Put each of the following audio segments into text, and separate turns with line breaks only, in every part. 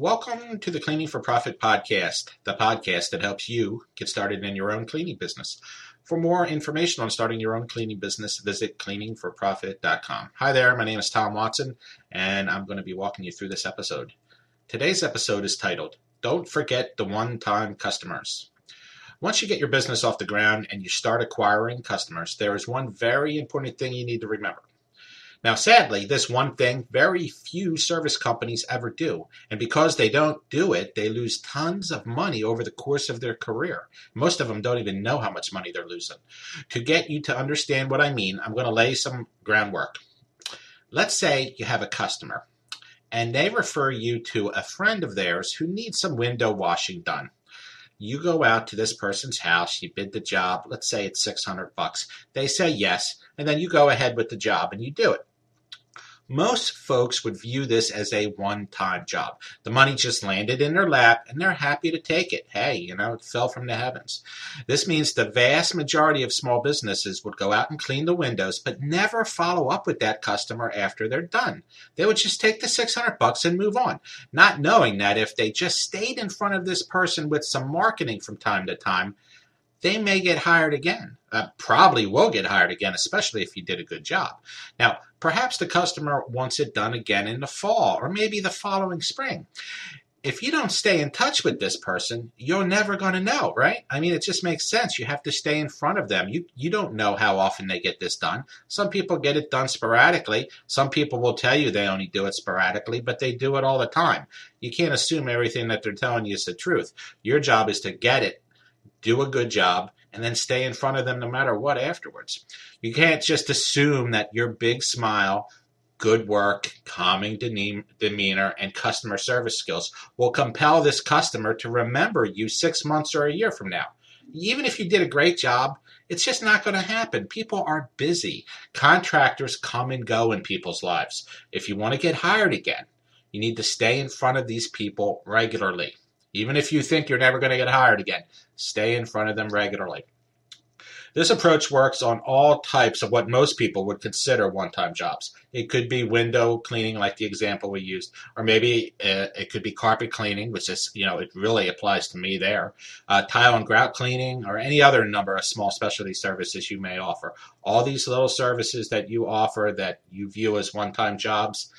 Welcome to the Cleaning for Profit podcast, the podcast that helps you get started in your own cleaning business. For more information on starting your own cleaning business, visit cleaningforprofit.com. Hi there, my name is Tom Watson, and I'm going to be walking you through this episode. Today's episode is titled Don't Forget the One Time Customers. Once you get your business off the ground and you start acquiring customers, there is one very important thing you need to remember. Now, sadly, this one thing very few service companies ever do. And because they don't do it, they lose tons of money over the course of their career. Most of them don't even know how much money they're losing. To get you to understand what I mean, I'm going to lay some groundwork. Let's say you have a customer and they refer you to a friend of theirs who needs some window washing done you go out to this person's house, you bid the job, let's say it's 600 bucks. They say yes, and then you go ahead with the job and you do it. Most folks would view this as a one time job. The money just landed in their lap and they're happy to take it. Hey, you know, it fell from the heavens. This means the vast majority of small businesses would go out and clean the windows, but never follow up with that customer after they're done. They would just take the 600 bucks and move on, not knowing that if they just stayed in front of this person with some marketing from time to time, they may get hired again. Uh, probably will get hired again, especially if you did a good job. Now, perhaps the customer wants it done again in the fall or maybe the following spring. If you don't stay in touch with this person, you're never going to know, right? I mean, it just makes sense. You have to stay in front of them. You you don't know how often they get this done. Some people get it done sporadically. Some people will tell you they only do it sporadically, but they do it all the time. You can't assume everything that they're telling you is the truth. Your job is to get it do a good job, and then stay in front of them no matter what afterwards. You can't just assume that your big smile, good work, calming demeanor, and customer service skills will compel this customer to remember you six months or a year from now. Even if you did a great job, it's just not going to happen. People are busy. Contractors come and go in people's lives. If you want to get hired again, you need to stay in front of these people regularly. Even if you think you're never going to get hired again, stay in front of them regularly. This approach works on all types of what most people would consider one time jobs. It could be window cleaning, like the example we used, or maybe uh, it could be carpet cleaning, which is, you know, it really applies to me there, uh, tile and grout cleaning, or any other number of small specialty services you may offer. All these little services that you offer that you view as one time jobs,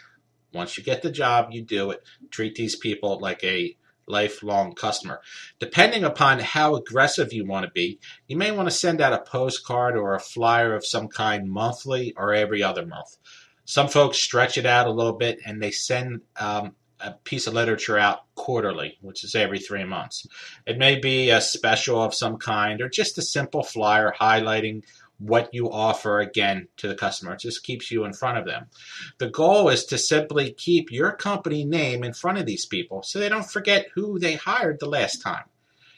once you get the job, you do it. Treat these people like a lifelong customer. Depending upon how aggressive you want to be, you may want to send out a postcard or a flyer of some kind monthly or every other month. Some folks stretch it out a little bit and they send um, a piece of literature out quarterly, which is every three months. It may be a special of some kind or just a simple flyer highlighting what you offer again to the customer. It just keeps you in front of them. The goal is to simply keep your company name in front of these people so they don't forget who they hired the last time.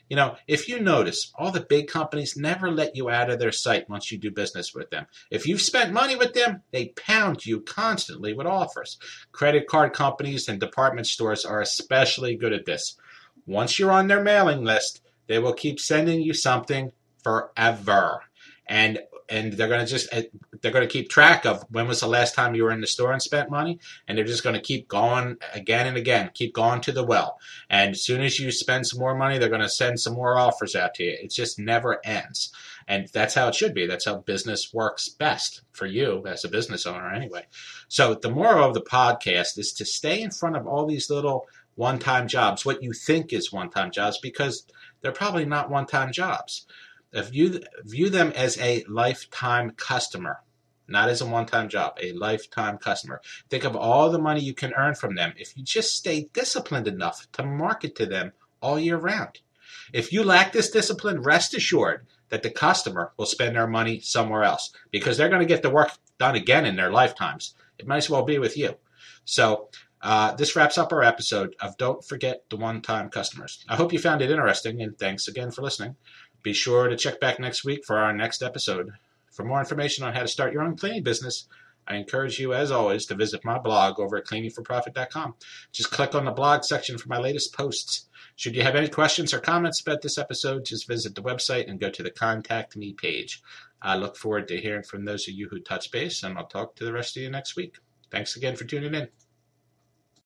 You know, if you notice, all the big companies never let you out of their sight once you do business with them. If you've spent money with them, they pound you constantly with offers. Credit card companies and department stores are especially good at this. Once you're on their mailing list, they will keep sending you something forever. And and they're going to just eh, they're going to keep track of when was the last time you were in the store and spent money and they're just going to keep going again and again keep going to the well. And as soon as you spend some more money they're going to send some more offers out to you. It just never ends. And that's how it should be. That's how business works best for you as a business owner anyway. So the moral of the podcast is to stay in front of all these little one-time jobs what you think is one-time jobs because they're probably not one-time jobs view view them as a lifetime customer, not as a one-time job, a lifetime customer. Think of all the money you can earn from them if you just stay disciplined enough to market to them all year round. If you lack this discipline, rest assured that the customer will spend their money somewhere else because they're going to get the work done again in their lifetimes. It might as well be with you. So, uh, this wraps up our episode of Don't Forget the One Time Customers. I hope you found it interesting, and thanks again for listening. Be sure to check back next week for our next episode. For more information on how to start your own cleaning business, I encourage you, as always, to visit my blog over at cleaningforprofit.com. Just click on the blog section for my latest posts. Should you have any questions or comments about this episode, just visit the website and go to the Contact Me page. I look forward to hearing from those of you who touch base, and I'll talk to the rest of you next week. Thanks again for tuning in.